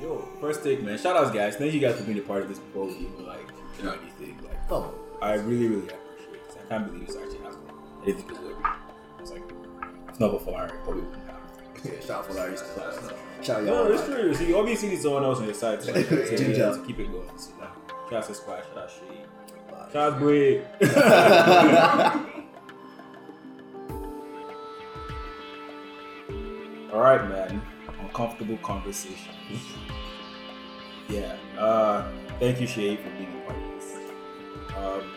Yo, first take, man. Shout outs, guys. Thank you guys for being a part of this before we even like do anything. Like, Oh, I really, really appreciate this. I can't believe this actually happened. I didn't think it would. It's like, it's not before probably wouldn't have. yeah, shout out for Larry. Shout out. Shout out No, it's true. See, obviously, need someone else on your side to, like, Ginger. to keep it going. So, like, shout out to Squash, shout out Shea. Shout out Bray. All right, man. Uncomfortable conversation. yeah. Uh, thank you, Shay, for being a part of this. Um,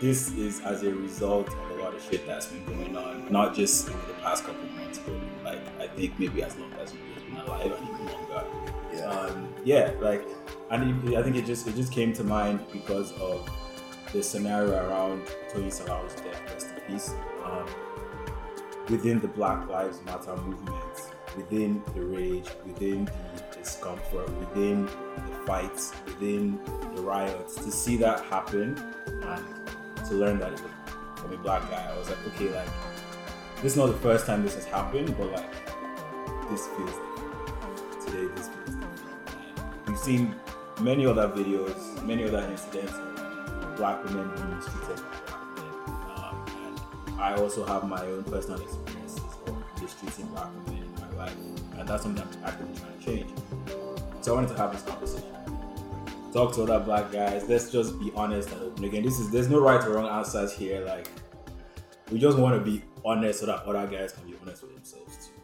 this is as a result of a lot of shit that's been going on, not just over the past couple of months, but like I think maybe as long as we've been alive and even longer. Yeah. Um, yeah, like, and it, I think it just it just came to mind because of the scenario around Toyin Salau's death, rest in peace. Um, within the Black Lives Matter movement, within the rage, within the discomfort, within the fights, within the riots, to see that happen and to learn that from a black guy, I was like, okay, like this is not the first time this has happened, but like this feels. Today, this feels. We've seen many other videos, many other incidents of black women being mistreated. Um, I also have my own personal experiences of mistreating black women that's something I'm actively trying to change. So I wanted to have this conversation. Talk to other black guys. Let's just be honest and open. Again, this is there's no right or wrong answers here. Like we just want to be honest so that other guys can be honest with themselves too.